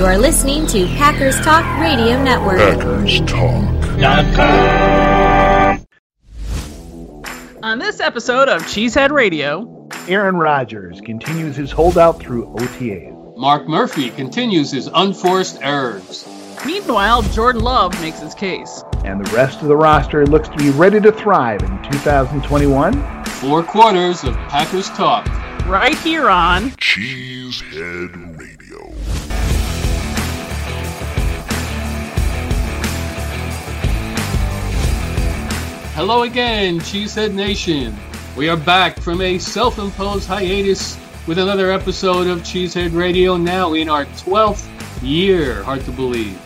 You are listening to Packers Talk Radio Network. Packers Talk. On this episode of Cheesehead Radio, Aaron Rodgers continues his holdout through OTAs. Mark Murphy continues his unforced errors. meanwhile, Jordan Love makes his case. And the rest of the roster looks to be ready to thrive in 2021. Four quarters of Packers Talk. Right here on Cheesehead Hello again, Cheesehead Nation. We are back from a self imposed hiatus with another episode of Cheesehead Radio, now in our 12th year. Hard to believe.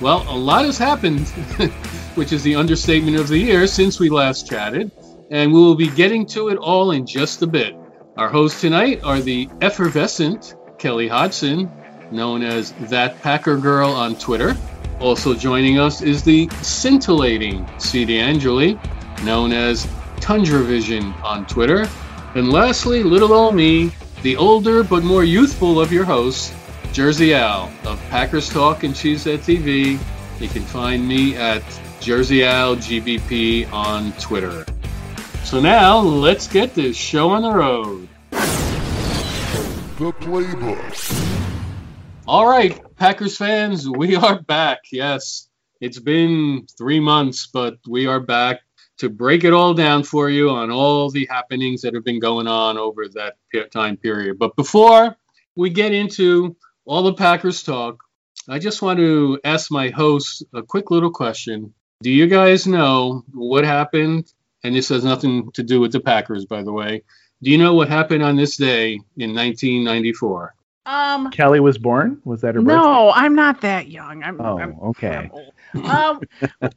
Well, a lot has happened, which is the understatement of the year since we last chatted, and we will be getting to it all in just a bit. Our hosts tonight are the effervescent Kelly Hodgson, known as That Packer Girl on Twitter. Also joining us is the scintillating C. Angeli, known as Tundra Vision on Twitter. And lastly, little old me, the older but more youthful of your hosts, Jersey Al of Packers Talk and Cheesehead TV. You can find me at Jersey Al GBP on Twitter. So now let's get this show on the road. The Playbook. All right, Packers fans, we are back. Yes, it's been three months, but we are back to break it all down for you on all the happenings that have been going on over that time period. But before we get into all the Packers talk, I just want to ask my hosts a quick little question. Do you guys know what happened? And this has nothing to do with the Packers, by the way. Do you know what happened on this day in 1994? Um, Kelly was born? Was that her birthday? no, I'm not that young. I'm, Oh, I'm okay. I'm old. um,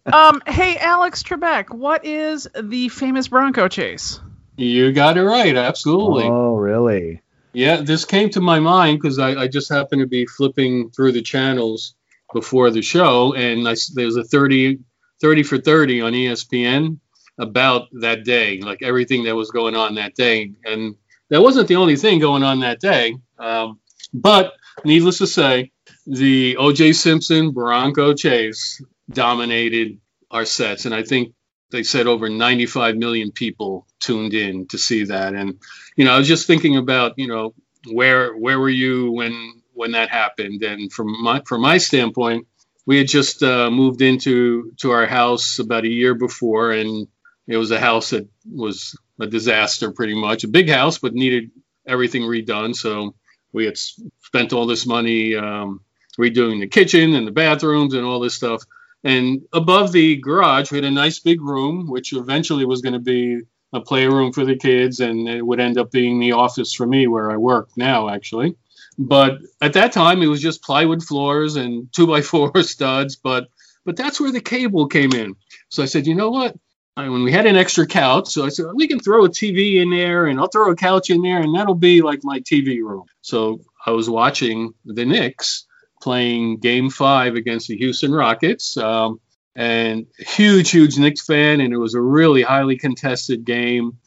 um, hey, Alex Trebek, what is the famous Bronco chase? You got it right, absolutely. Oh, really? Yeah, this came to my mind because I, I just happened to be flipping through the channels before the show, and I s there's a 30, 30 for 30 on ESPN about that day, like everything that was going on that day. And that wasn't the only thing going on that day. Um, but needless to say, the OJ Simpson Bronco chase dominated our sets. And I think they said over 95 million people tuned in to see that. And you know, I was just thinking about, you know, where where were you when when that happened? And from my from my standpoint, we had just uh, moved into to our house about a year before, and it was a house that was a disaster, pretty much a big house, but needed everything redone. So we had spent all this money um, redoing the kitchen and the bathrooms and all this stuff. And above the garage, we had a nice big room, which eventually was going to be a playroom for the kids, and it would end up being the office for me where I work now, actually. But at that time, it was just plywood floors and two by four studs. But but that's where the cable came in. So I said, you know what? I, when we had an extra couch, so I said we can throw a TV in there, and I'll throw a couch in there, and that'll be like my TV room. So I was watching the Knicks playing Game Five against the Houston Rockets. Um, and huge, huge Knicks fan, and it was a really highly contested game,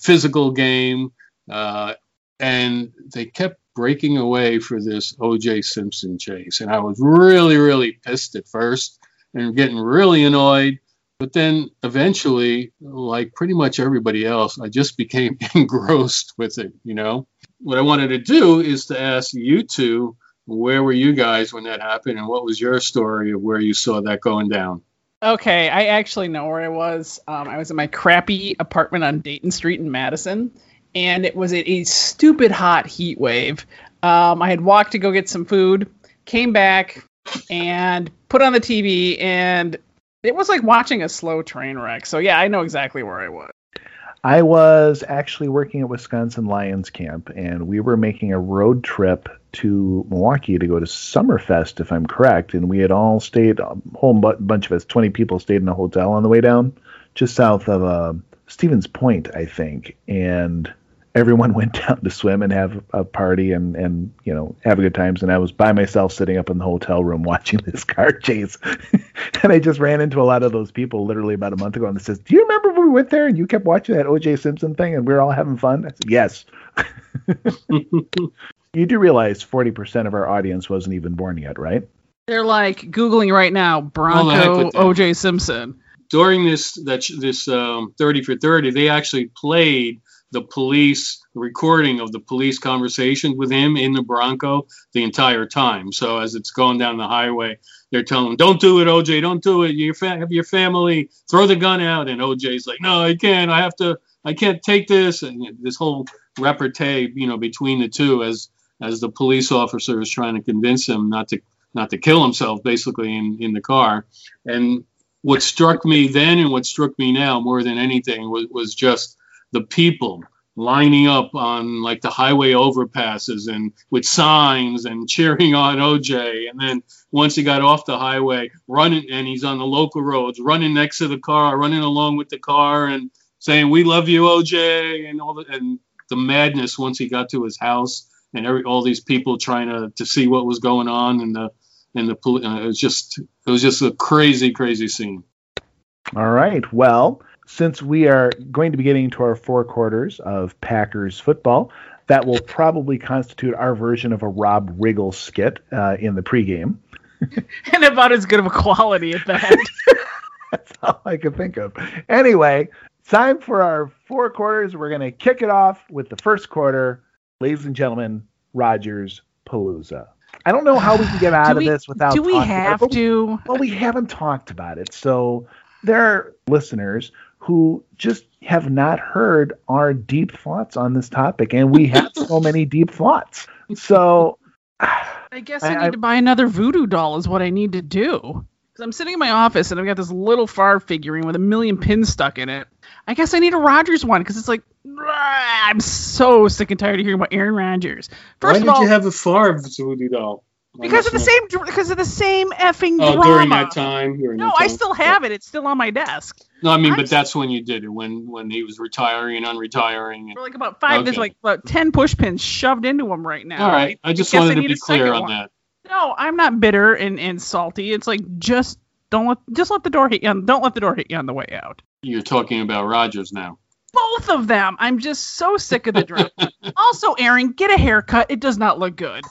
physical game, uh, and they kept breaking away for this O.J. Simpson chase, and I was really, really pissed at first, and getting really annoyed. But then eventually, like pretty much everybody else, I just became engrossed with it. You know, what I wanted to do is to ask you two, where were you guys when that happened, and what was your story of where you saw that going down? Okay, I actually know where I was. Um, I was in my crappy apartment on Dayton Street in Madison, and it was a, a stupid hot heat wave. Um, I had walked to go get some food, came back, and put on the TV, and it was like watching a slow train wreck. So yeah, I know exactly where I was. I was actually working at Wisconsin Lions Camp, and we were making a road trip to Milwaukee to go to Summerfest, if I'm correct. And we had all stayed, a whole bunch of us, 20 people, stayed in a hotel on the way down, just south of uh, Stevens Point, I think. And everyone went down to swim and have a party and, and you know have a good times. And I was by myself sitting up in the hotel room watching this car chase. and I just ran into a lot of those people literally about a month ago and they says, "Do you remember when we went there and you kept watching that O.J. Simpson thing and we were all having fun?" I said, "Yes." You do realize 40% of our audience wasn't even born yet, right? They're like googling right now Bronco with them. OJ Simpson. during this that this um, 30 for 30 they actually played the police recording of the police conversation with him in the bronco the entire time. So as it's going down the highway they're telling him don't do it oj don't do it. Your have your family throw the gun out. And oj's like no i can't. I have to i can't take this. And this whole repartee you know between the two as as the police officer is trying to convince him not to not to kill himself basically in in the car. And what struck me then and what struck me now more than anything was, was just the people lining up on like the highway overpasses and with signs and cheering on OJ. And then once he got off the highway, running and he's on the local roads, running next to the car, running along with the car and saying, "We love you, OJ," and all the and the madness once he got to his house and every all these people trying to to see what was going on and the and the uh, it was just it was just a crazy crazy scene. All right. Well, since we are going to be getting to our four quarters of Packers football, that will probably constitute our version of a Rob Riggle skit uh, in the pregame. And about as good of a quality at that. That's all I could think of. Anyway, time for our four quarters. We're going to kick it off with the first quarter. Ladies and gentlemen, Rodgers Palooza. I don't know how we can get out do of we, this without. do we it, have to? Well, we haven't talked about it. So there are listeners who just have not heard our deep thoughts on this topic, and we have so many deep thoughts. So I guess I, I- need I- to buy another voodoo doll is what I need to do. Because I'm sitting in my office and I've got this little Favre figurine with a million pins stuck in it. I guess I need a Rodgers one because it's like "Ah, I'm so sick and tired of hearing about Aaron Rodgers. Why First did of all, you have a Favre voodoo doll? Because of the same because of the same effing Oh, drama. during that time. During No, that I still have it. It's still on my desk. No, I mean, I'm but that's when you did it when when he was retiring and unretiring. For like about five, there's like about ten push pins shoved into him right now. All right, I just guess wanted I to be clear on one. that. No, I'm not bitter and, and salty. It's like just don't let just let the door hit you. On, don't let the door hit you on the way out. You're talking about Rodgers now. Both of them. I'm just so sick of the drama. also, Aaron, get a haircut. It does not look good.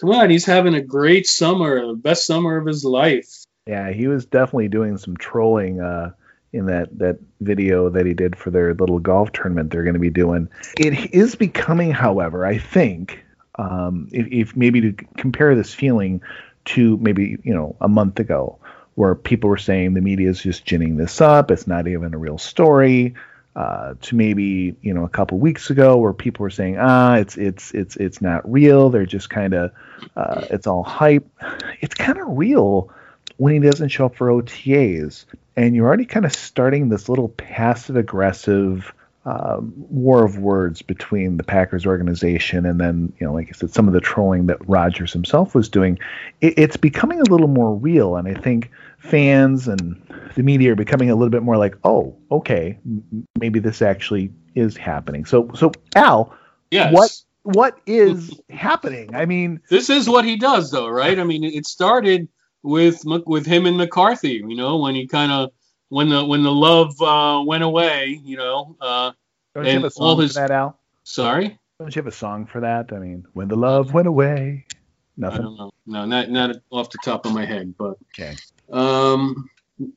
Come on, he's having a great summer, the best summer of his life. yeah, he was definitely doing some trolling uh, in that that video that he did for their little golf tournament they're going to be doing. It is becoming, however, I think, um, if, if maybe to compare this feeling to maybe you know a month ago, where people were saying the media is just ginning this up, it's not even a real story. Uh, to maybe you know a couple weeks ago where people were saying ah it's it's it's it's not real they're just kind of uh, it's all hype it's kind of real when he doesn't show up for OTAs, and you're already kind of starting this little passive aggressive um, war of words between the Packers organization and then, you know, like I said, some of the trolling that Rodgers himself was doing. It, it's becoming a little more real, and I think fans and the media are becoming a little bit more like, oh, okay, m- maybe this actually is happening. So, so Al, Yes. what what is happening? I mean, This is what he does, though, right? I mean, it started with with him and McCarthy. You know, when he kind of when the when the love uh, went away. You know, uh, don't you have And a all song his- for that, Al? sorry, Don't you have a song for that? I mean, when the love went away. I Nothing. don't know. No, not not off the top of my head, but Okay. Um,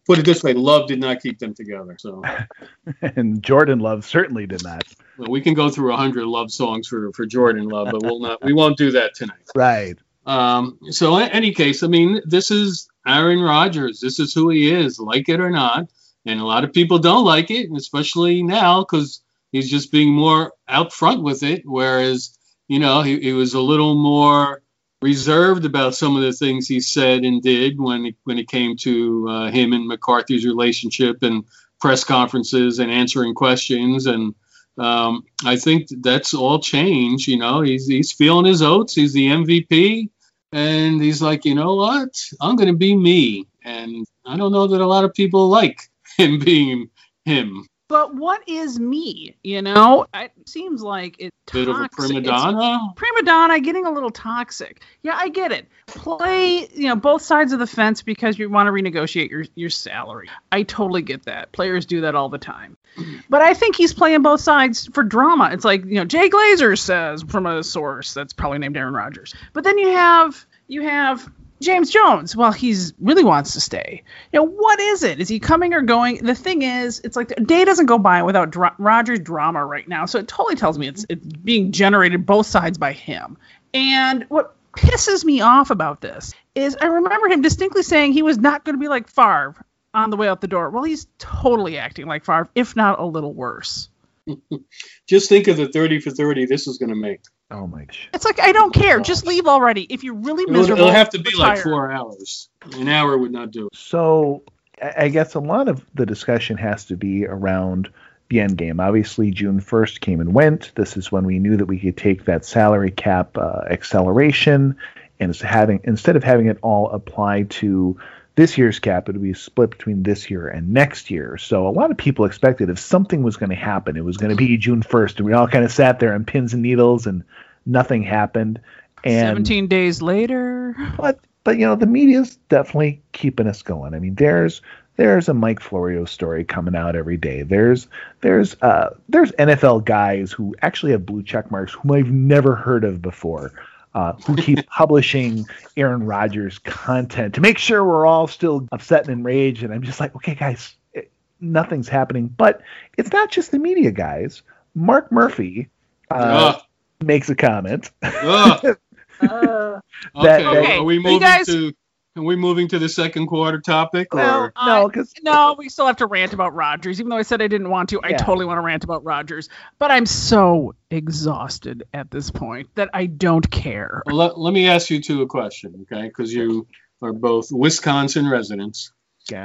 put it this way: love did not keep them together. So and Jordan Love certainly did not. well, we can go through a hundred love songs for for Jordan Love, but we'll not. We won't do that tonight. Right. Um, so in any case, I mean, this is Aaron Rodgers. This is who he is, like it or not. And a lot of people don't like it, especially now because he's just being more out front with it. Whereas, you know, he, he was a little more reserved about some of the things he said and did when it, when it came to uh, him and McCarthy's relationship and press conferences and answering questions. And um, I think that's all changed. You know, he's he's feeling his oats. He's the MVP, and he's like, you know what? I'm going to be me. And I don't know that a lot of people like him being him. But what is me? You know, it seems like it. Bit of a toxic. prima It's- donna. prima donna getting a little toxic. Yeah, I get it. Play, you know, both sides of the fence because you want to renegotiate your your salary. I totally get that. Players do that all the time. Mm-hmm. But I think he's playing both sides for drama. It's like, you know, Jay Glazer says from a source that's probably named Aaron Rodgers. But then you have you have James Jones, well, he's really wants to stay. You know, what is it? Is he coming or going? The thing is, it's like a day doesn't go by without Rodgers drama right now. So it totally tells me it's it's being generated both sides by him. And what pisses me off about this is I remember him distinctly saying he was not going to be like Favre on the way out the door. Well, he's totally acting like Favre, if not a little worse. Just think of the 30 for 30 this is going to make. Oh my gosh. It's like I don't care. Just leave already. If you're really It'll, miserable, it'll have to be like four hours. An hour would not do it. So I I guess a lot of the discussion has to be around the end game. Obviously, June 1st came and went. This is when we knew that we could take that salary cap uh, acceleration and having instead of having it all apply to this year's cap, it would be split between this year and next year. So a lot of people expected if something was going to happen, it was going to be June 1st, and we all kind of sat there on pins and needles, and nothing happened. And 17 days later. but but you know the media's definitely keeping us going. I mean, there's there's a Mike Florio story coming out every day. There's there's uh there's NFL guys who actually have blue check marks whom I've never heard of before. Uh, who keep publishing Aaron Rodgers content to make sure we're all still upset and enraged. And I'm just like, okay, guys, it, nothing's happening. But it's not just the media, guys. Mark Murphy uh, makes a comment. Ugh. Uh, Okay, Okay, are we you moving guys- to are we moving to the second quarter topic? Well, Or no, because no, we still have to rant about Rodgers. Even though I said I didn't want to, I totally want to rant about Rodgers. But I'm so exhausted at this point that I don't care. Well, let, let me ask you two a question, okay? Because you are both Wisconsin residents,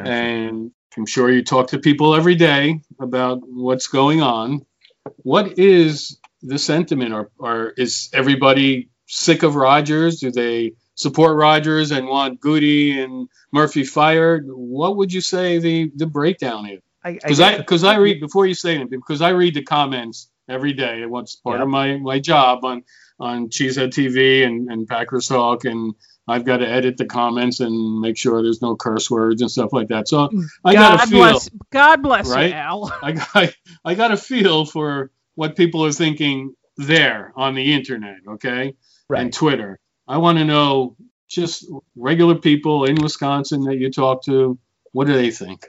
and I'm sure you talk to people every day about what's going on. What is the sentiment? Or, or is everybody sick of Rodgers? Do they support Rodgers and want Goody and Murphy fired? What would you say the, the breakdown is? Because I because I read before you say anything because I read the comments every day. What's part of my, my job on on Cheesehead TV and, and Packers Talk, and I've got to edit the comments and make sure there's no curse words and stuff like that. So mm. I got God to feel bless, God bless right? you, Al. I got I got a feel for what people are thinking there on the internet, okay, right. and Twitter. I want to know just regular people in Wisconsin that you talk to. What do they think?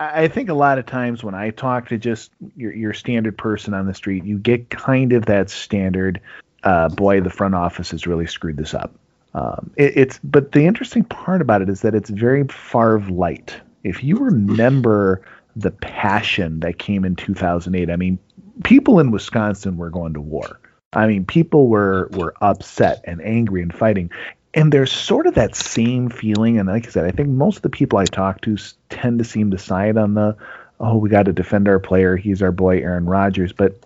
I think a lot of times when I talk to just your your standard person on the street, you get kind of that standard. Uh, boy, the front office has really screwed this up. Um, it, it's but the interesting part about it is that it's very Favre lite. If you remember the passion that came in 2008, I mean, people in Wisconsin were going to war. I mean, people were were upset and angry and fighting. And there's sort of that same feeling. And like I said, I think most of the people I talk to tend to seem to side on the, oh, we got to defend our player. He's our boy, Aaron Rodgers. But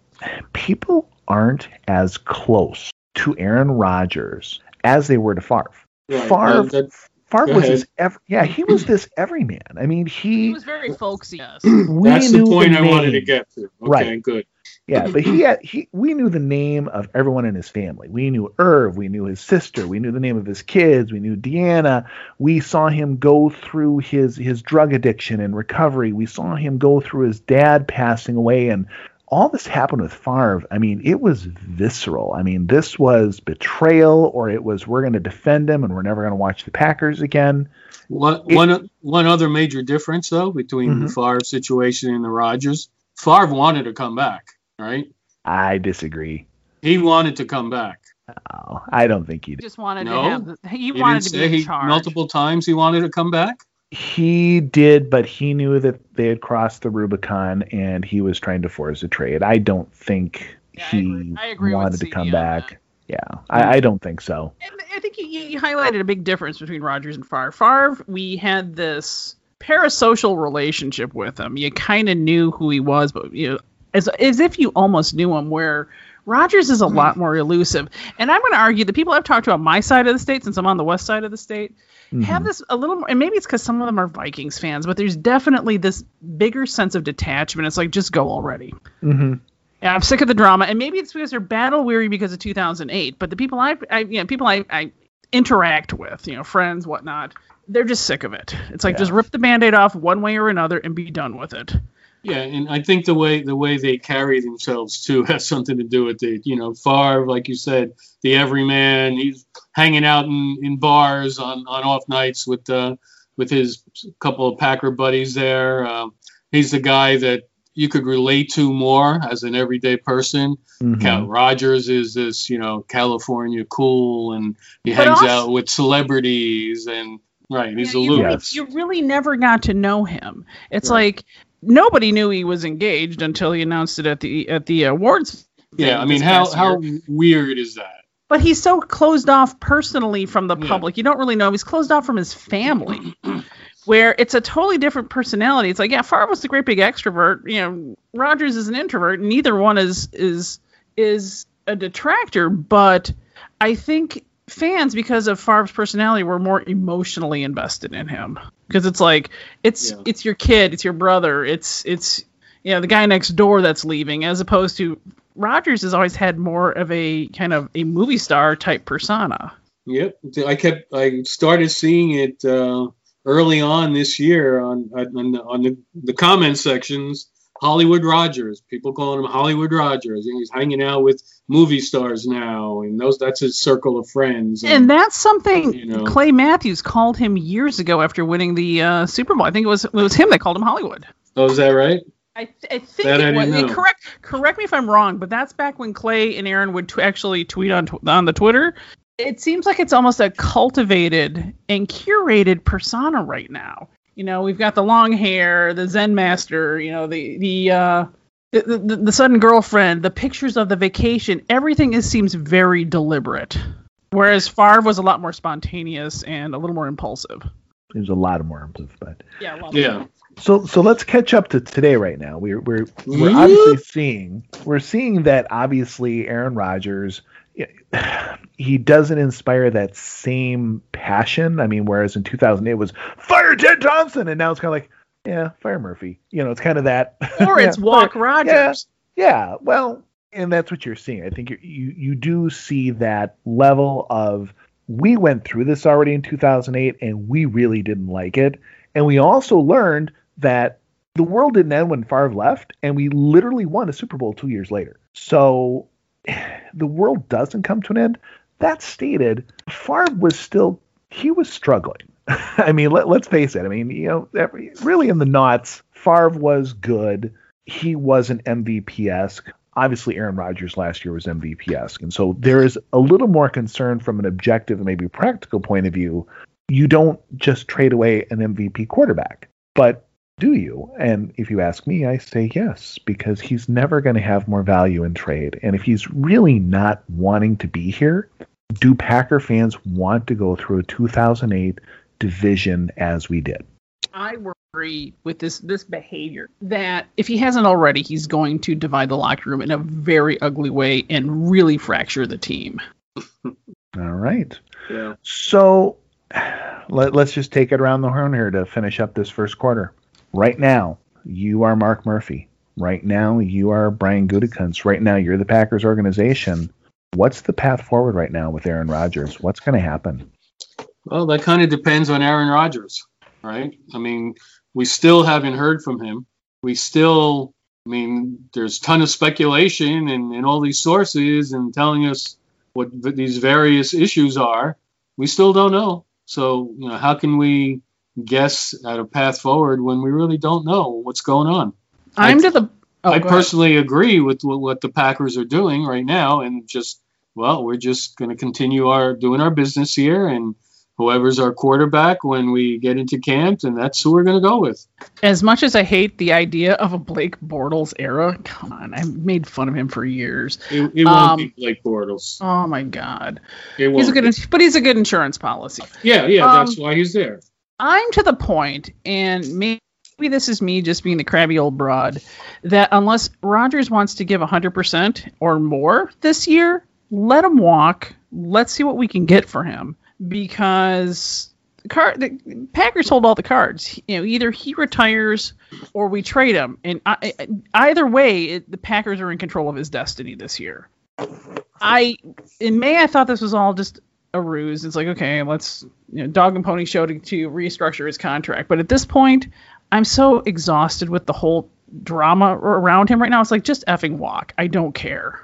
people aren't as close to Aaron Rodgers as they were to Favre. Right, Favre, that- that- Favre was ahead. this, ev- yeah, he was this everyman. I mean, he, He was very folksy. Yes. That's the knew point I wanted to get to. Okay, Right. good. Yeah, but he had he we knew the name of everyone in his family. We knew Irv, we knew his sister, we knew the name of his kids, we knew Deanna. We saw him go through his his drug addiction and recovery. We saw him go through his dad passing away and all this happened with Favre. I mean, it was visceral. I mean, this was betrayal or it was we're going to defend him and we're never going to watch the Packers again. One, It- one, one other major difference, though, between the mm-hmm. Favre situation and the Rodgers, Favre wanted to come back, right? I disagree. He wanted to come back. Oh, I don't think he He did. just wanted No. to have. He He wanted to say be in he charge. multiple times he wanted to come back. He did, but he knew that they had crossed the Rubicon and he was trying to force a trade. I don't think Yeah, I he agree- I agree wanted to come on back. that. Yeah, I, I don't think so. And I think you, you highlighted a big difference between Rodgers and Favre. Favre, we had this parasocial relationship with him. You kind of knew who he was, but you know, as as if you almost knew him. Where Rodgers is a lot more elusive. And I'm going to argue the people I've talked to on my side of the state, since I'm on the west side of the state, have this a little more, and maybe it's because some of them are Vikings fans, but there's definitely this bigger sense of detachment. It's like, just go already. Mm-hmm. Yeah, I'm sick of the drama, and maybe it's because they're battle weary because of 2008. But the people I, I you know, people I, I interact with, you know, friends, whatnot, they're just sick of it. It's like Yeah. just rip the band-aid off one way or another and be done with it. Yeah, and I think the way the way they carry themselves too has something to do with it. You know, Favre, like you said, the everyman. He's hanging out in, in bars on, on off nights with uh, with his couple of Packer buddies there. Um, he's the guy that you could relate to more as an everyday person. Cal Rodgers is this, you know, California cool, and he But hangs also- out with celebrities, and right, he's Yeah, you, aloof. Yes. you really never got to know him. It's Right. like nobody knew he was engaged until he announced it at the at the awards. Yeah, I mean, how past how weird is that? But he's so closed off personally from the Yeah. public. You don't really know him. He's closed off from his family. Where it's a totally different personality. It's like, yeah, Favre was the great big extrovert. You know, Rodgers is an introvert. Neither one is is is a detractor. But I think fans, because of Favre's personality, were more emotionally invested in him. Because it's like it's Yeah. it's your kid, it's your brother, it's it's you know the guy next door that's leaving, as opposed to Rodgers has always had more of a kind of a movie star type persona. Yep, I kept. I started seeing it uh, early on this year on on the, on the, the comment sections. Hollywood Rodgers, people calling him Hollywood Rodgers. Know, he's hanging out with movie stars now, and those that's his circle of friends. And that's something You know. Clay Matthews called him years ago after winning the uh, Super Bowl. I think it was it was him that called him Hollywood. oh, is that right? I, th- I think That I it was. didn't know. Correct correct me if I'm wrong, but that's back when Clay and Aaron would t- actually tweet on tw- on the Twitter. It seems like it's almost a cultivated and curated persona right now. You know, we've got the long hair, the Zen master, you know, the the uh, the, the, the sudden girlfriend, the pictures of the vacation. Everything is seems very deliberate. Whereas Favre was a lot more spontaneous and a little more impulsive. There's a lot more impulsive, but Yeah, a lot Yeah. So so let's catch up to today right now. We're we're we're obviously seeing we're seeing that obviously Aaron Rodgers he doesn't inspire that same passion. I mean, whereas in 2008 it was fire Ted Thompson, and now it's kind of like yeah, fire Murphy. You know, it's kind of that. Or it's Walk fire- Rodgers. Yeah, well, and that's what you're seeing. I think you you you do see that level of we went through this already in 2008 and we really didn't like it, and we also learned that the world didn't end when Favre left, and we literally won a Super Bowl two years later. So the world doesn't come to an end. That stated, Favre was still he was struggling. I mean, let, let's face it. I mean, you know, every, really in the knots, Favre was good. He wasn't MVP esque. Obviously, Aaron Rodgers last year was MVP esque. And so there is a little more concern from an objective and maybe practical point of view. You don't just trade away an MVP quarterback, but do you? And if you ask me, I say yes, because he's never going to have more value in trade. And if he's really not wanting to be here, do Packer fans want to go through a 2008 division as we did? I worry with this this behavior that if he hasn't already, he's going to divide the locker room in a very ugly way and really fracture the team. All right. Yeah. So let, let's just take it around the horn here to finish up this first quarter. Right now, you are Mark Murphy. Right now, you are Brian Gutekunst. Right now, you're the Packers organization. What's the path forward right now with Aaron Rodgers? What's going to happen? Well, that kind of depends on Aaron Rodgers, right? I mean, we still haven't heard from him. We still, I mean, there's a ton of speculation and, and all these sources and telling us what these various issues are. We still don't know. So, you know, how can we guess at a path forward when we really don't know what's going on? I'm I- to the. Oh, I go ahead. personally agree with what, the Packers are doing right now, and just well, we're just going to continue our doing our business here, and whoever's our quarterback when we get into camp, and that's who we're going to go with. As much as I hate the idea of a Blake Bortles era, come on, I made fun of him for years. It, it won't Um, be Blake Bortles. Oh my god, It won't. he's a good, be. but he's a good insurance policy. yeah, yeah, um, that's why he's there. I'm to the point, and maybe this is me just being the crabby old broad, that unless Rodgers wants to give 100% or more this year, let him walk. Let's see what we can get for him because the the Packers hold all the cards. You know, either he retires or we trade him, and I- either way, it, the Packers are in control of his destiny this year. I in May I thought this was all just a ruse. It's like okay, let's you know dog and pony show to, to restructure his contract. But at this point, I'm so exhausted with the whole drama around him right now. It's like just effing walk. I don't care.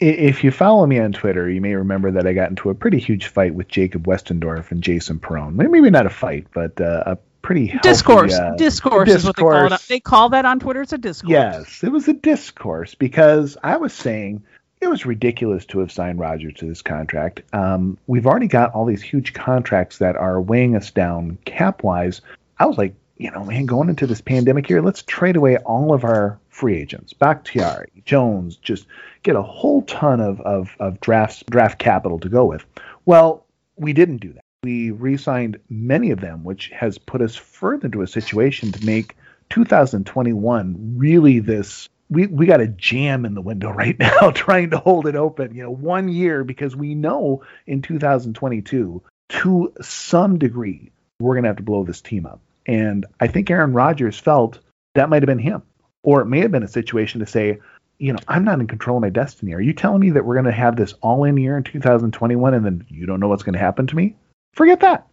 If you follow me on Twitter, you may remember that I got into a pretty huge fight with Jacob Westendorf and Jason Perone. Maybe not a fight, but uh, a pretty healthy, discourse, uh, discourse, is what they call it. discourse. They call that on Twitter. It's a discourse. Yes, it was a discourse because I was saying it was ridiculous to have signed Rodgers to this contract. Um, we've already got all these huge contracts that are weighing us down cap wise. I was like, you know, man, going into this pandemic here, let's trade away all of our free agents, Bakhtiari, Jones, just get a whole ton of, of, of drafts, draft capital to go with. Well, we didn't do that. We re signed many of them, which has put us further into a situation to make 2021 really this we, we got a jam in the window right now trying to hold it open you know one year because we know in 2022 to some degree we're going to have to blow this team up. And i think aaron rodgers felt that might have been him or it may have been a situation to say you know i'm not in control of my destiny. Are you telling me that we're going to have this all in year in 2021 and then you don't know what's going to happen to me? Forget that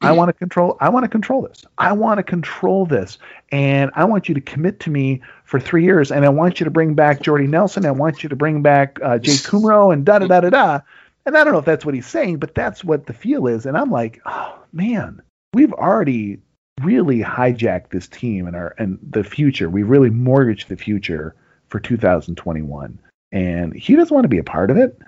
I want to control. I want to control this. I want to control this, and I want you to commit to me for three years. And I want you to bring back Jordy Nelson. I want you to bring back uh, Jake Kumerow and da da da da da. And I don't know if that's what he's saying, but that's what the feel is. And I'm like, oh man, we've already really hijacked this team and our and the future. We really mortgaged the future for 2021, and he doesn't want to be a part of it.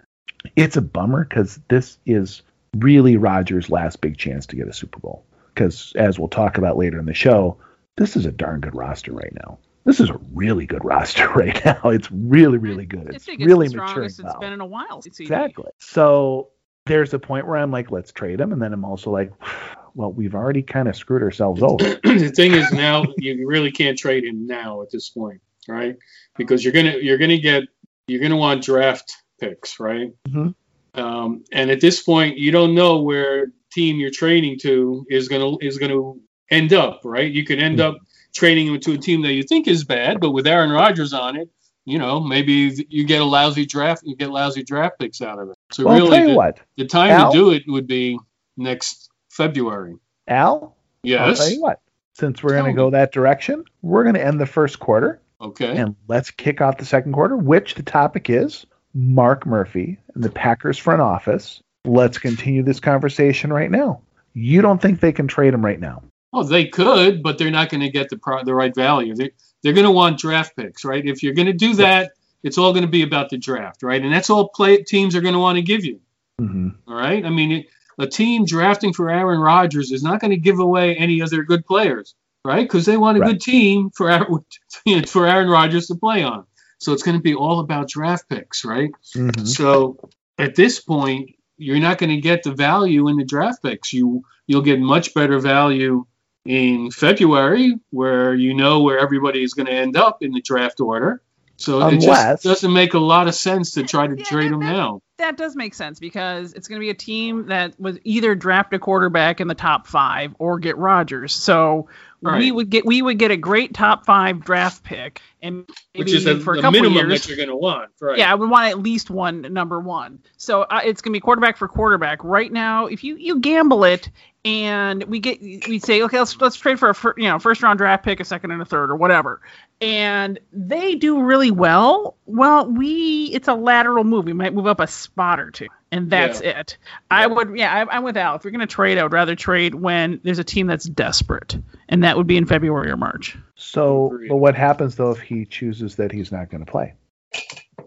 It's a bummer because this is really Rodgers' last big chance to get a Super Bowl. Because as we'll talk about later in the show, this is a darn good roster right now. This is a really good roster right now. It's really, really good. I It's think really it's the maturing strongest it's well. been in a while. CD. Exactly. So there's a point where I'm like, let's trade him, and then I'm also like, well, we've already kind of screwed ourselves over. the thing is now you really can't trade him now at this point, right? Because you're gonna you're gonna get you're gonna want draft picks, right? Mhm. Um, and at this point, you don't know where team you're training to is gonna is gonna end up, right? You could end up training him to a team that you think is bad, but with Aaron Rodgers on it, you know maybe you get a lousy draft, you get lousy draft picks out of it. So well, really, the, what, the time Al? to do it would be next February. Al. I'll Yes. tell you what. Since we're going to go that direction, we're going to end the first quarter Okay. and let's kick off the second quarter, which the topic is Mark Murphy and the Packers front office. Let's continue this conversation right now. You don't think they can trade him right now? Well, they could, but they're not going to get the pro- the right value. They they're going to want draft picks, right? If you're going to do that, it's all going to be about the draft, right? And that's all play teams are going to want to give you. hmm All right. I mean, it, a team drafting for Aaron Rodgers is not going to give away any of their good players, right? Because they want a Right. good team for Aaron, for Aaron Rodgers to play on. So it's going to be all about draft picks, right? hmm So at this point, you're not going to get the value in the draft picks. You you'll get much better value in February, where you know where everybody is going to end up in the draft order. So it just doesn't make a lot of sense to try to Yeah, trade them now. That does make sense because it's going to be a team that was either draft a quarterback in the top five or get Rodgers. So we would get we would get a great top five draft pick, and maybe Which is a, for a the couple minimum years. that you're going to want, right? Yeah, I would want at least one number one. So uh, it's gonna be quarterback for quarterback. Right now, if you you gamble it and we get we say okay, let's let's trade for a fir- you know first round draft pick, a second and a third or whatever, and they do really well. Well, we it's a lateral move. We might move up a spot or two, and that's it. I would yeah, I, I'm with Al. If you're gonna trade, I would rather trade when there's a team that's desperate, and that would be in February or March. So, Agreed. but what happens though if he chooses that he's not going to play?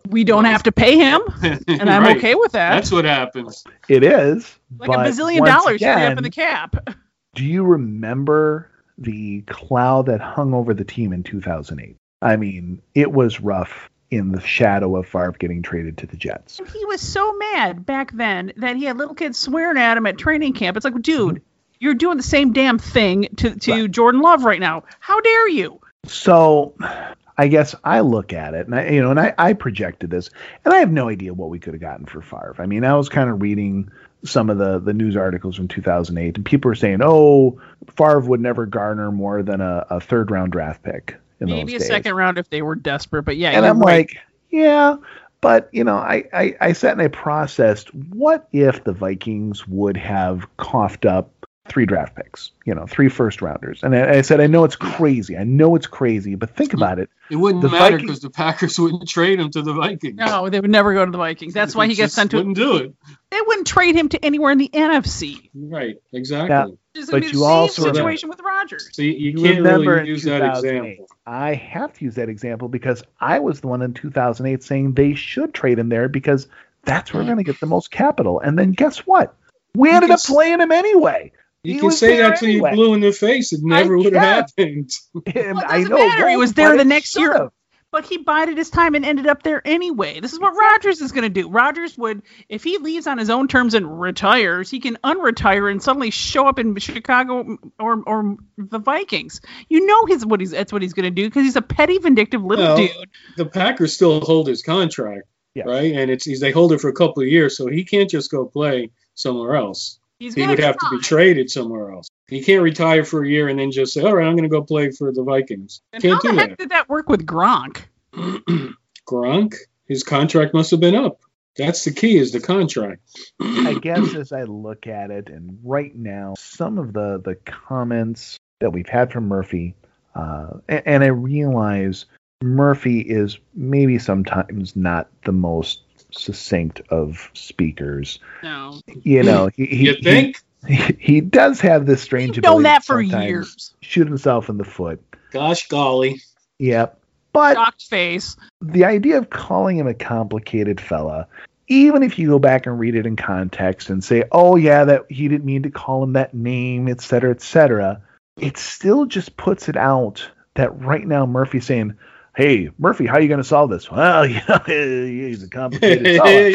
We don't have to pay him, and I'm Right. okay with that. That's what happens. It is like a bazillion once dollars free up in the cap. Do you remember the cloud that hung over the team in 2008? I mean, it was rough in the shadow of Favre getting traded to the Jets. He was so mad back then that he had little kids swearing at him at training camp. It's like, dude, mm-hmm. you're doing the same damn thing to to Right. Jordan Love right now. How dare you? So I guess I look at it and I you know and I, I projected this and I have no idea what we could have gotten for Favre. I mean, I was kind of reading some of the the news articles from 2008 and people were saying, "Oh, Favre would never garner more than a, a third round draft pick." Maybe a days. second round if they were desperate, but yeah, and I'm right. like, yeah, but you know, I, I I sat and I processed what if the Vikings would have coughed up three draft picks, you know, three first rounders, and I, I said, I know it's crazy, I know it's crazy, but think about it. It wouldn't The matter because the Packers wouldn't trade him to the Vikings. no, they would never go to the Vikings. That's why he gets sent to. Wouldn't do it. They wouldn't trade him to anywhere in the NFC. Right. Exactly. Yeah. It's gonna But be you the same also remember- situation with Rodgers. So you, you You can't remember really use that example. I have to use that example because I was the one in 2008 saying they should trade him there because that's where we're going to get the most capital. And then guess what? We ended up playing him anyway. You He can say that till anyway. you blew in the face. It never would have happened. And Well, it I know matter. He was there but the next year. should've. But he bided his time and ended up there anyway. This is what Rodgers is going to do. Rodgers would, if he leaves on his own terms and retires, he can unretire and suddenly show up in Chicago or or the Vikings. You know his what he's that's what he's going to do because he's a petty, vindictive little Well, dude. The Packers still hold his contract, Yeah. right? And it's he's, they hold it for a couple of years, so he can't just go play somewhere else. He's He would have to be traded somewhere else. He can't retire for a year and then just say, "All right, I'm going to go play for the Vikings." And Can't how the do heck that. did that work with Gronk? Gronk, his contract must have been up. That's the key is the contract. I guess as I look at it, and right now, some of the the comments that we've had from Murphy, uh, and, and I realize Murphy is maybe sometimes not the most succinct of speakers. No, You know, he he, you think? he, he does have this strange we've known that for years. Shoot himself in the foot. Gosh golly. Yep. But Shocked face. the idea of calling him a complicated fella, even if you go back and read it in context and say, "Oh yeah, that he didn't mean to call him that name," et cetera, et cetera, it still just puts it out that right now Murphy's saying, "Hey, Murphy, how are you going to solve this?" Well, you know, he's a yeah, complicated yeah, fella.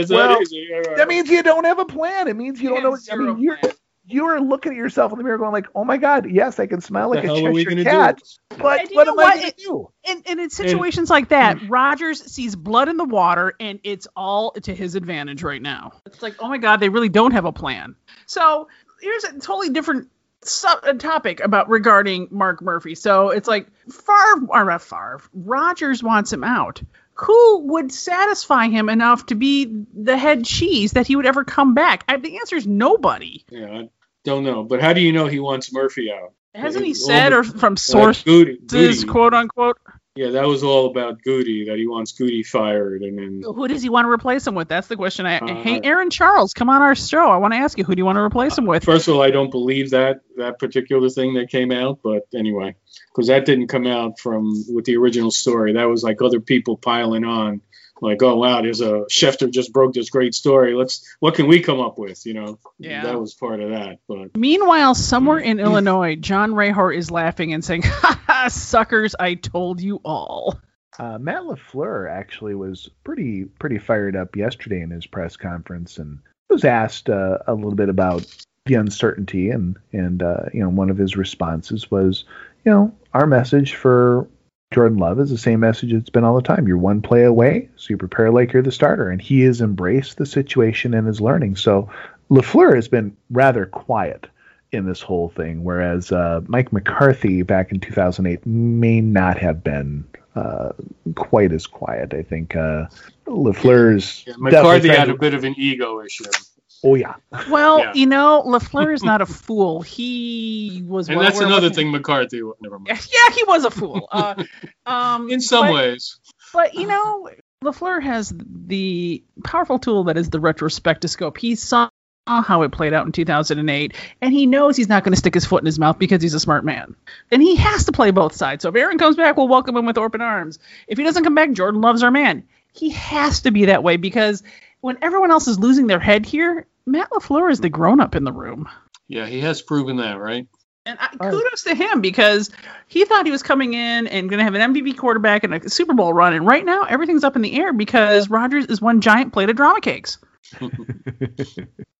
it's Well, not easy. All right. That means you don't have a plan. It means you He don't know. had I mean, you're plan. you're looking at yourself in the mirror, going like, "Oh my God, yes, I can smile what like the a hell are we Cheshire going to cat." do? But And what am what? I going to do? And, and in situations like that, hmm. Rodgers sees blood in the water, and it's all to his advantage right now. It's like, oh my God, they really don't have a plan. So here's a totally different sub- uh, topic about regarding Mark Murphy. So it's like Favre, or not Favre, Rodgers wants him out. Who would satisfy him enough to be the head cheese that he would ever come back? I, the answer is nobody. Yeah, I don't know. But how do you know he wants Murphy out? Hasn't he said, or from sources, Goody, Goody. quote unquote? Yeah, that was all about Goody, that he wants Goody fired. And then Who does he want to replace him with? That's the question. I Uh, hey, Aaron Charles, come on our show. I want to ask you, who do you want to replace him with? First of all, I don't believe that that particular thing that came out, but anyway, because that didn't come out from with the original story. That was like other people piling on, like, oh wow, there's a Schefter just broke this great story. Let's what can we come up with? You know, Yeah. that was part of that. But Meanwhile, somewhere in Illinois, John Rahor is laughing and saying, "Ha ha, suckers! I told you all." Uh, Matt Lafleur actually was pretty pretty fired up yesterday in his press conference and was asked uh, a little bit about the uncertainty and and uh, you know one of his responses was you know our message for Jordan Love is the same message it's been all the time. You're one play away, so you prepare like you're the starter, and he has embraced the situation and is learning. So Lafleur has been rather quiet in this whole thing, whereas uh, Mike McCarthy back in 2008 may not have been uh, quite as quiet. I think uh, Lafleur's yeah, McCarthy had to- a bit of an ego issue, Oh yeah, Well, Yeah. you know, Lafleur is not a fool. He was. and well that's another thing. McCarthy, never mind. Yeah, he was a fool. Uh, um, In some but- ways, But you know, Lafleur has the powerful tool that is the retrospectoscope. He saw how it played out in 2008, and he knows he's not going to stick his foot in his mouth because he's a smart man. And he has to play both sides. So if Aaron comes back, we'll welcome him with open arms. If he doesn't come back, Jordan loves our man. He has to be that way because when everyone else is losing their head here, Matt Lafleur is the grown up in the room. yeah, he has proven that, right? And I, Oh. kudos to him because he thought he was coming in and going to have an MVP quarterback and a Super Bowl run. And right now, everything's up in the air because Rodgers is one giant plate of drama cakes.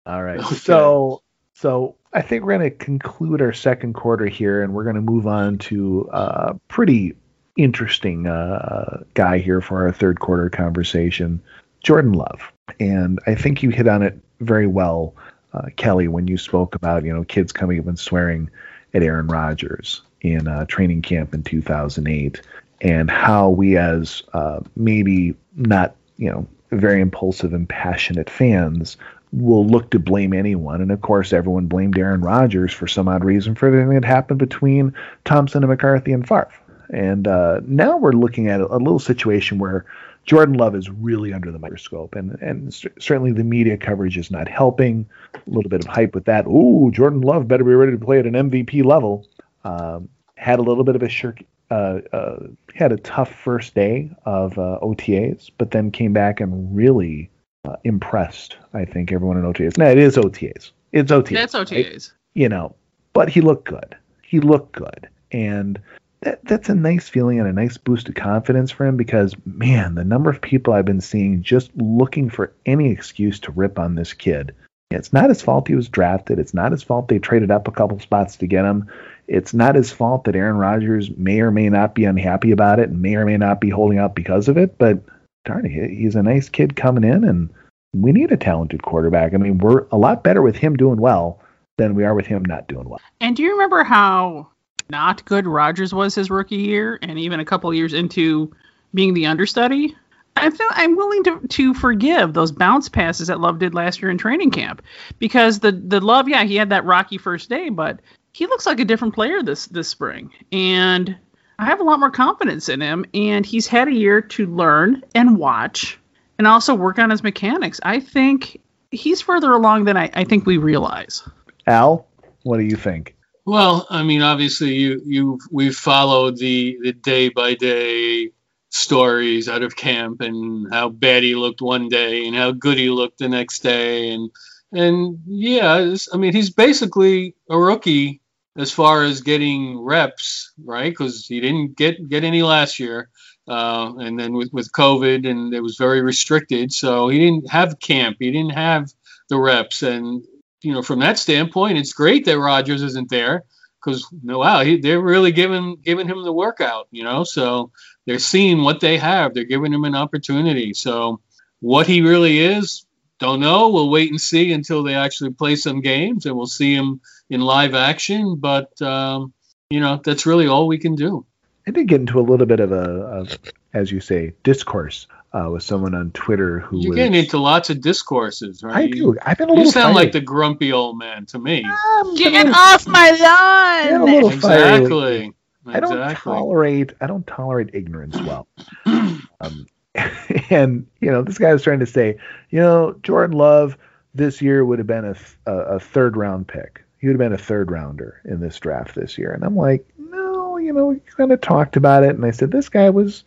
all right. Okay. So so I think we're going to conclude our second quarter here, and we're going to move on to a pretty interesting uh, guy here for our third quarter conversation, Jordan Love. And I think you hit on it very well, uh, Kelly, when you spoke about you know kids coming up and swearing at Aaron Rodgers in uh, training camp in 2008, and how we as uh, maybe not you know very impulsive and passionate fans will look to blame anyone. And of course, everyone blamed Aaron Rodgers for some odd reason for everything that happened between Thompson and McCarthy and Favre. And uh, now we're looking at a, a, little situation where Jordan Love is really under the microscope, and and certainly the media coverage is not helping. A little bit of hype with that. Ooh, Jordan Love better be ready to play at an MVP level. Um, had a little bit of a shirk, uh, uh, had a tough first day of uh, OTAs, but then came back and really uh, impressed. I think everyone in OTAs. Now it is OTAs. It's OTAs. That's OTAs. Right? You know, but he looked good. He looked good, and that that's a nice feeling and a nice boost of confidence for him because man, the number of people I've been seeing just looking for any excuse to rip on this kid. It's not his fault he was drafted. It's not his fault they traded up a couple spots to get him. It's not his fault that Aaron Rodgers may or may not be unhappy about it and may or may not be holding out because of it. But darn it, he's a nice kid coming in, and we need a talented quarterback. I mean, we're a lot better with him doing well than we are with him not doing well. And do you remember how not good Rodgers was his rookie year, and even a couple years into being the understudy? I I'm willing to, to forgive those bounce passes that Love did last year in training camp because the the Love, yeah, he had that rocky first day, but he looks like a different player this this spring, and I have a lot more confidence in him. And he's had a year to learn and watch and also work on his mechanics. I think he's further along than I, I think we realize. Al, what do you think? Well, I mean, obviously, you you we've followed the the day by day stories out of camp and how bad he looked one day and how good he looked the next day and and yeah, I mean, he's basically a rookie as far as getting reps, right? Because he didn't get get any last year. Uh, and then with, with COVID, and it was very restricted, so he didn't have camp. He didn't have the reps, and you know, from that standpoint, it's great that Rodgers isn't there because no, wow, he, they're really giving giving him the workout. You know, so they're seeing what they have. They're giving him an opportunity. So what he really is, don't know. We'll wait and see until they actually play some games, and we'll see him in live action. But um, you know, that's really all we can do. I did get into a little bit of a, as you say, discourse uh, with someone on Twitter who you're was, getting into lots of discourses, right? I do. I've been a You sound fiery. like the grumpy old man to me. I'm Get little- off my Yeah, a lawn! little fiery. Exactly. I don't Exactly. tolerate. I don't tolerate ignorance well. um, and you know, this guy was trying to say, you know, Jordan Love this year would have been a, th- a, a third round pick. He would have been a third rounder in this draft this year. And I'm like, no, you know, we kind of talked about it, and I said this guy was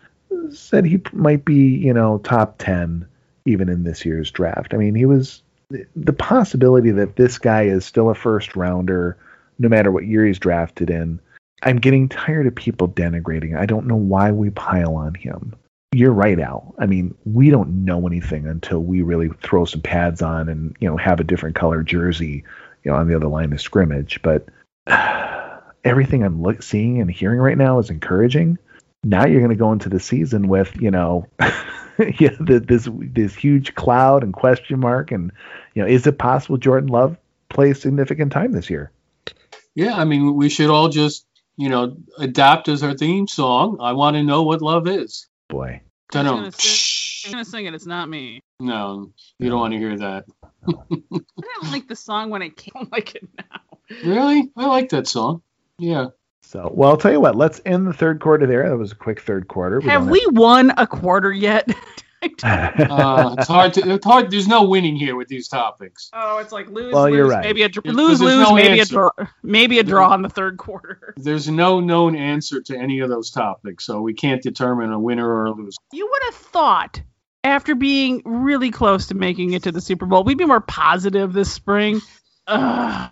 said he might be, you know, top ten even in this year's draft. I mean, he was the possibility that this guy is still a first rounder, no matter what year he's drafted in. I'm getting tired of people denigrating. I don't know why we pile on him. You're right, Al. I mean, we don't know anything until we really throw some pads on and you know have a different color jersey, you know, on the other line of scrimmage. But everything I'm look, seeing and hearing right now is encouraging. Now you're going to go into the season with you know, yeah, the, this this huge cloud and question mark, and you know, is it possible Jordan Love plays significant time this year? Yeah, I mean, we should all just, you know, adapt as our theme song. I want to know what love is. Boy, I Don't know. gonna I'm gonna sing it. It's not me. No, you don't want to hear that. I didn't like the song when it came. I like it now. Really? I like that song. Yeah. So, well, I'll tell you what. Let's end the third quarter there. That was a quick third quarter. Have don't we won a quarter yet? Uh, it's hard to. It's hard. There's no winning here with these topics. oh, it's like lose, Well, lose, you're right. maybe a dr- lose, lose, no maybe answer. a draw, maybe a draw in the third quarter. There's no known answer to any of those topics, so we can't determine a winner or a loser. You would have thought after being really close to making it to the Super Bowl, we'd be more positive this spring. Ugh.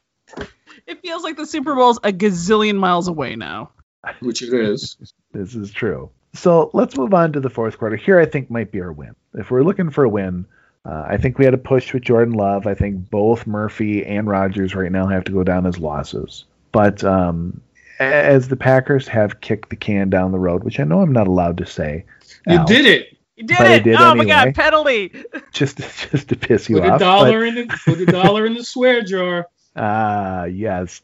It feels like the Super Bowl's a gazillion miles away now. Which it is. this is true. So let's move on to the fourth quarter. Here, I think might be our win. If we're looking for a win, Uh, I think we had a push with Jordan Love. I think both Murphy and Rodgers right now have to go down as losses. But um, as the Packers have kicked the can down the road, which I know I'm not allowed to say, You Al, did it. You did But it! did oh my god, penalty! just just to piss you Put a off. dollar in the put a dollar in the swear jar. Ah, yes.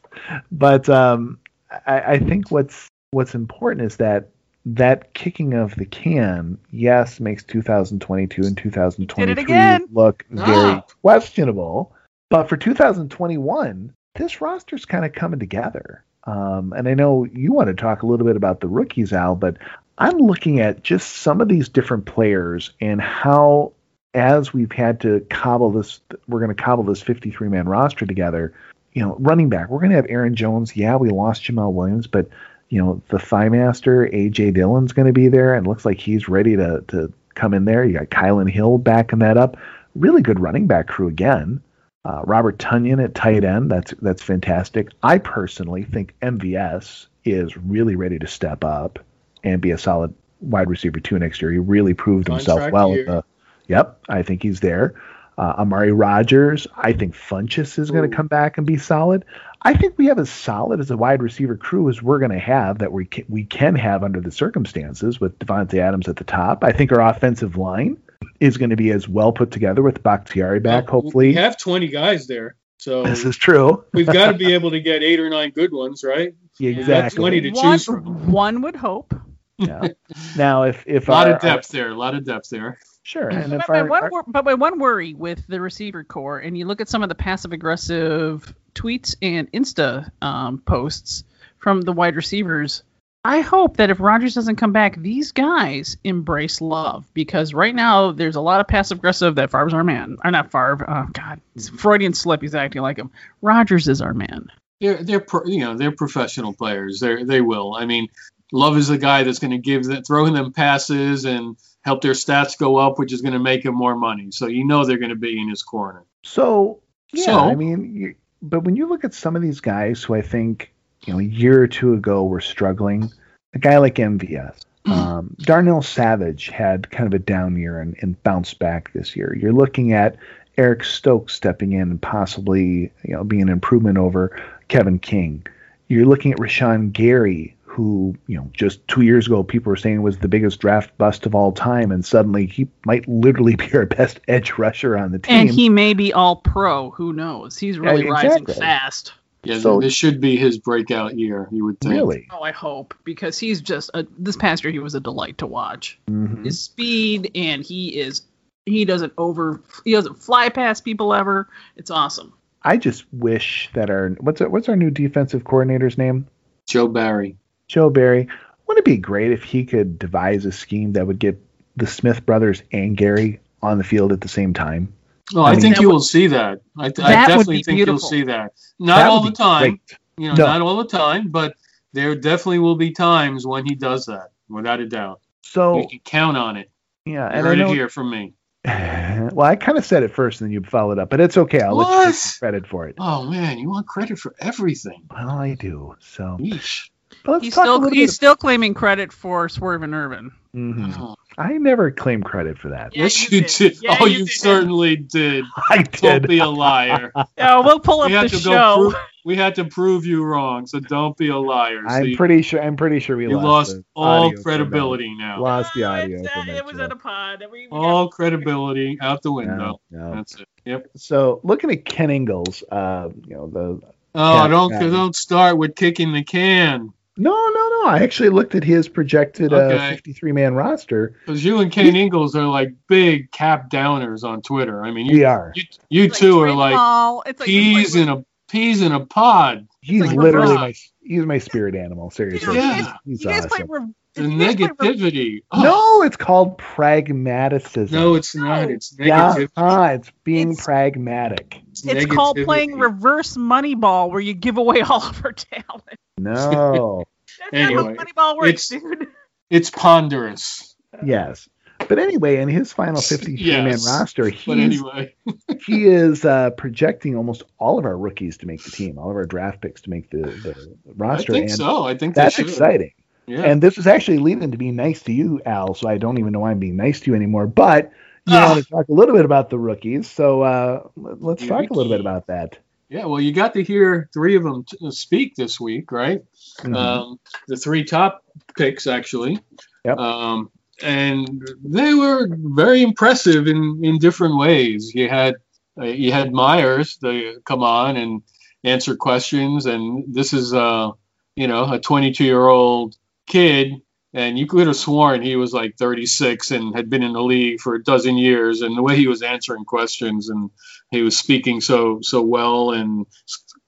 But um, I, I think what's what's important is that that kicking of the can, yes, makes 2022 and 2023 again. look very Ah. questionable. But for 2021, this roster's kind of coming together. Um, and I know you want to talk a little bit about the rookies, Al, but I'm looking at just some of these different players and how, as we've had to cobble this, we're going to cobble this 53 man roster together. You know, running back, we're going to have Aaron Jones. Yeah, we lost Jamaal Williams, but you know, the thigh master AJ Dillon's going to be there, and it looks like he's ready to to come in there. You got Kylin Hill backing that up. Really good running back crew again. Uh, Robert Tonyan at tight end. That's that's fantastic. I personally think MVS is really ready to step up and be a solid wide receiver two next year. He really proved himself well. year. The, yep, I think he's there. Uh, Amari Rodgers. I think Funchess is going to come back and be solid. I think we have as solid as a wide receiver crew as we're going to have that we can, we can have under the circumstances with Davante Adams at the top. I think our offensive line is going to be as well put together with Bakhtiari back. Well, hopefully, we have 20 guys there, so this is true. we've got to be able to get eight or nine good ones, right? exactly. 20 to one, choose from. one would hope. Yeah. Now, if if A lot our, of depth there. A lot of depth there. Sure, and if But my, our, one, our- but my one worry with the receiver corps, and you look at some of the passive aggressive tweets and Insta um, posts from the wide receivers, I hope that if Rodgers doesn't come back, these guys embrace love because right now there's a lot of passive aggressive that Favre's our man, or not Favre. Oh God, it's Freudian slip. He's acting like him. Rodgers is our man. They're they're pro, you know they're professional players. They they will. I mean, Love is the guy that's going to give them throw them passes and help their stats go up, which is going to make him more money. So you know they're going to be in his corner. So yeah, So- I mean, you, but when you look at some of these guys who I think you know a year or two ago were struggling, a guy like MVS, um, Darnell Savage had kind of a down year and, and bounced back this year. You're looking at Eric Stokes stepping in and possibly you know being an improvement over Kevin King. You're looking at Rashan Gary, who you know just two years ago people were saying was the biggest draft bust of all time, and suddenly he might literally be our best edge rusher on the team. And he may be all pro. Who knows? He's really Yeah, rising fast. Yeah, So- this should be his breakout year. You would think. really. Oh, I hope because he's just a, this past year he was a delight to watch. Mhm. His speed and he is he doesn't over he doesn't fly past people ever. It's awesome. I just wish that our what's our, what's our new defensive coordinator's name? Joe Barry. Joe Barry. Wouldn't it be great if he could devise a scheme that would get the Smith brothers and Gary on the field at the same time? Oh, I I, mean- think you would- will see that. I, I That would definitely be think beautiful. you'll see that. Not That all the time. great. You know, No. not all the time, but there definitely will be times when he does that, without a doubt. So You can count on it. yeah, You and I heard know. it here from me. well, I kind of said it first, and then you followed up, but it's okay. I'll let you take credit for it. Oh man, you want credit for everything. Well, I do. So, Yeesh. But let's He's still he's bit. still claiming credit for Swerve and Irvin. Mhm. Oh, I never claim credit for that. Yeah, yes, you you did. did. Yeah, oh, you you, did. certainly did. I Don't be a liar. Yeah, we'll pull up we the had to show. Prove, we had to prove you wrong, so don't be a liar. So I'm you, pretty sure. I'm pretty sure we you lost, lost the all audio credibility that. now. Lost the audio. uh, it was show. in a pod. We, we All credibility out the window. no. That's it. Yep. So looking at Ken Ingalls, uh, you know the Oh, Yeah, don't yeah. don't start with kicking the can. No, no, no. I actually looked at his projected uh, 53 man roster. Because you and Ken Ingalls are like big cap downers on Twitter. I mean, you We are. you, you It's two are like Paul. It's like peas in a peas in a pod. He's like literally my he's my spirit animal. Seriously, Yeah. he's you guys play re- The you re- negativity. Oh, No, it's called pragmaticism. no, it's not. No. It's yeah, negative. huh, it's being It's- pragmatic. It's called playing negativity. reverse Moneyball, where you give away all of our talent. No, That's Anyway, not how Moneyball works, it's- dude. It's ponderous. yes. But anyway, in his final 53 man roster, But he's, anyway, he is uh, projecting almost all of our rookies to make the team, all of our draft picks to make the, the I think and so. I think that's should. exciting. Yeah. And this is actually leading to be nice to you, Al. So I don't even know why I'm being nice to you anymore. But you want to talk a little bit about the rookies. So uh, let's Yeah, talk we a little bit about that. Yeah, well, you got to hear three of them t- uh, speak this week, right? Mhm. Um, the three top picks, actually. Yep. Um, and they were very impressive in, in different ways. You had uh, you had Myers to come on and answer questions, and this is uh, you know a 22 year old kid, and you could have sworn he was like 36 and had been in the league for a dozen years, and the way he was answering questions and he was speaking so so well and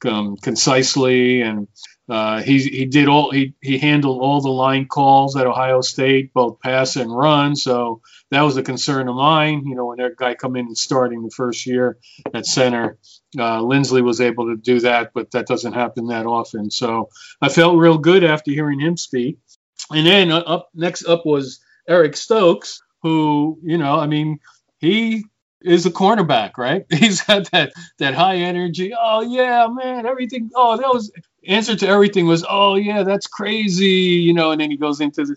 um, concisely and uh, he he did all he he handled all the line calls at Ohio State, both pass and run. So that was a concern of mine. You know, when that guy come in and starting the first year at center, uh, Linsley was able to do that, but that doesn't happen that often. So I felt real good after hearing him speak. And then uh, up next up was Eric Stokes, who you know, I mean, he is a cornerback, right? He's got that that high energy. Oh yeah, man, everything. Oh, that was answer to everything was, oh yeah, that's crazy, you know. And then he goes into the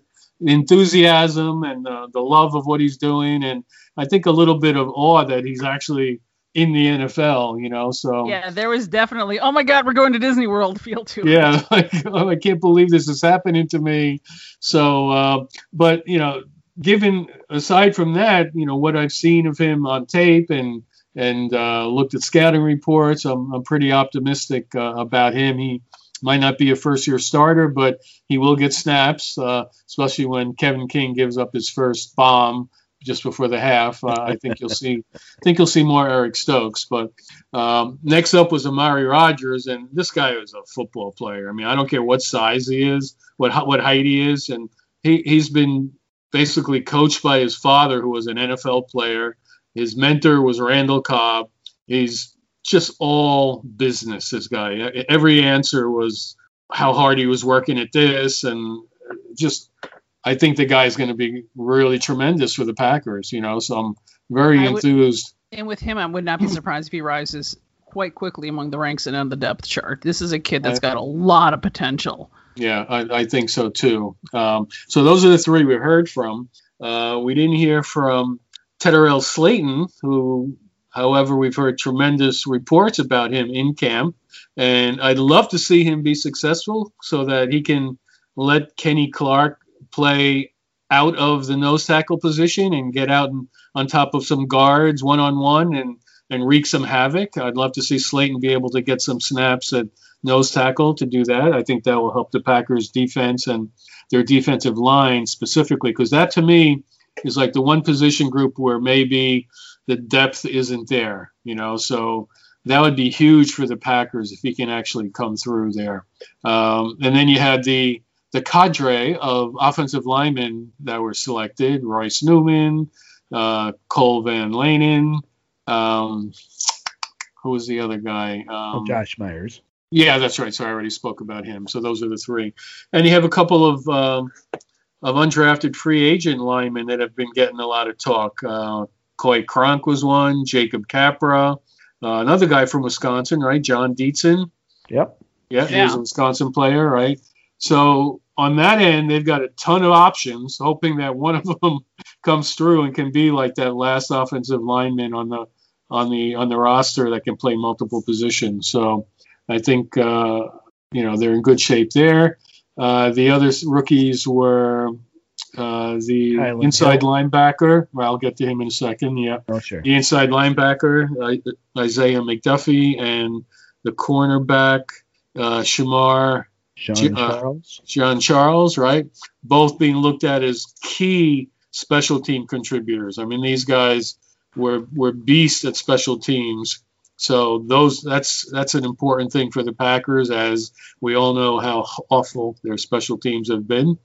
enthusiasm and uh, the love of what he's doing, and I think a little bit of awe that he's actually in the NFL, you know. So Yeah, there was definitely. Oh my God, we're going to Disney World. Feel to it. yeah, like, oh, I can't believe this is happening to me. So, uh, but you know, given aside from that, you know what I've seen of him on tape and and uh, looked at scouting reports, I'm, I'm pretty optimistic uh, about him. He might not be a first year starter, but he will get snaps, uh, especially when Kevin King gives up his first bomb just before the half. Uh, I think you'll see, I think you'll see more Eric Stokes. But um, next up was Amari Rodgers, and this guy is a football player. I mean, I don't care what size he is, what what height he is, and he he's been basically coached by his father, who was an NFL player. His mentor was Randall Cobb. He's just all business. This guy. Every answer was how hard he was working at this, and just I think the guy's going to be really tremendous for the Packers. You know, so I'm very I would- enthused. And with him, I would not be surprised if he rises quite quickly among the ranks and on the depth chart. This is a kid that's got a lot of potential. Yeah, I, I think so too. Um, so those are the three we heard from. Uh, we didn't hear from Tedarrell Slaton, who, however, we've heard tremendous reports about him in camp, and I'd love to see him be successful so that he can let Kenny Clark play out of the nose tackle position and get out and, on top of some guards one on one and and wreak some havoc. I'd love to see Slaton be able to get some snaps at nose tackle to do that. I think that will help the Packers defense and their defensive line specifically because that to me is like the one position group where maybe the depth isn't there, you know. So that would be huge for the Packers if he can actually come through there. Um, and then you had the the cadre of offensive linemen that were selected: Royce Newman, uh, Cole Van Lanen. Um, who was the other guy? Um, Josh Myers. yeah, that's right. So I already spoke about him. So those are the three, and you have a couple of um, of undrafted free agent linemen that have been getting a lot of talk. Uh, Coy Cronk was one. Jacob Capra, uh, another guy from Wisconsin, right? Jon Dietzen. Yep. Yeah, he was a Wisconsin player, right? So on that end, they've got a ton of options, hoping that one of them comes through and can be like that last offensive lineman on the on the on the roster that can play multiple positions. So I think uh, you know they're in good shape there. Uh, the other rookies were uh, the Kylin inside Hill. linebacker. Well, I'll get to him in a second. Yeah, Oh, sure. the inside linebacker Isaiah McDuffie and the cornerback uh, Shemar Sean uh, Charles. Jean-Charles, right? Both being looked at as key special team contributors. I mean, these guys were were beasts at special teams. So those that's that's an important thing for the Packers, as we all know how awful their special teams have been.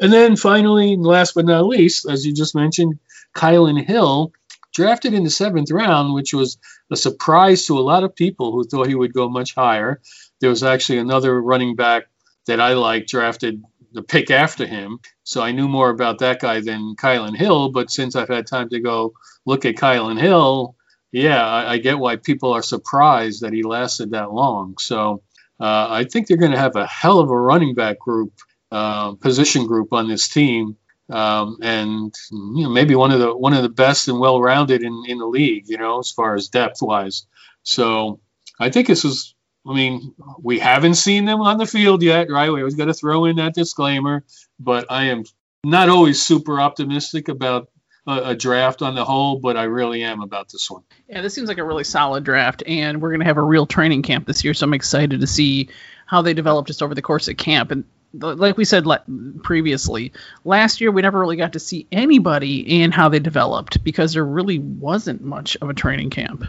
And then finally, and last but not least, as you just mentioned, Kylin Hill, drafted in the seventh round, which was a surprise to a lot of people who thought he would go much higher. There was actually another running back that I like drafted the pick after him. So I knew more about that guy than Kylin Hill. But since I've had time to go look at Kylin Hill, yeah, I, I get why people are surprised that he lasted that long. So uh, I think they're going to have a hell of a running back group, uh, position group on this team. um, and you know maybe one of the one of the best and well-rounded in, in the league. You know, as far as depth wise. So I think this is. I mean, we haven't seen them on the field yet, right? We always got to throw in that disclaimer, but I am not always super optimistic about a, a, draft on the whole, but I really am about this one. Yeah, this seems like a really solid draft, and we're going to have a real training camp this year, so I'm excited to see how they develop just over the course of camp. And like we said previously, last year we never really got to see anybody and how they developed because there really wasn't much of a training camp.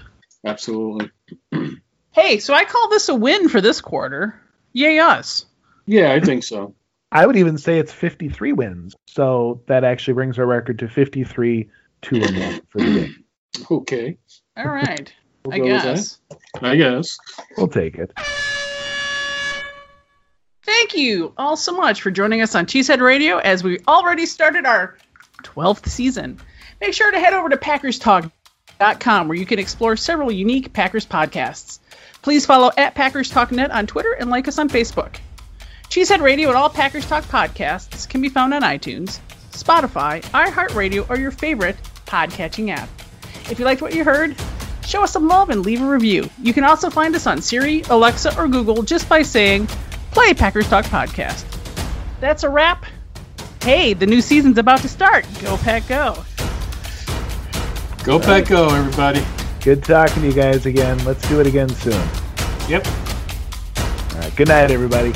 Absolutely. hey, so I call this a win for this quarter. Yay us. Yeah, I think so. I would even say it's 53 wins. So that actually brings our record to 53 2 and 1 for the game. Okay. All right. we'll I guess. I guess. We'll take it. Thank you all so much for joining us on Cheesehead Radio as we already started our 12th season. Make sure to head over to PackersTalk.com where you can explore several unique Packers podcasts. Please follow at Packers on Twitter and like us on Facebook. Cheesehead Radio and all Packers Talk podcasts can be found on iTunes, Spotify, iHeartRadio, or your favorite podcatching app. If you liked what you heard, show us some love and leave a review. You can also find us on Siri, Alexa, or Google just by saying, Play Packers Talk Podcast. That's a wrap. Hey, the new season's about to start. Go Pack Go. Go Pack Go, everybody. Good talking to you guys again. Let's do it again soon. Yep. All right. Good night, everybody.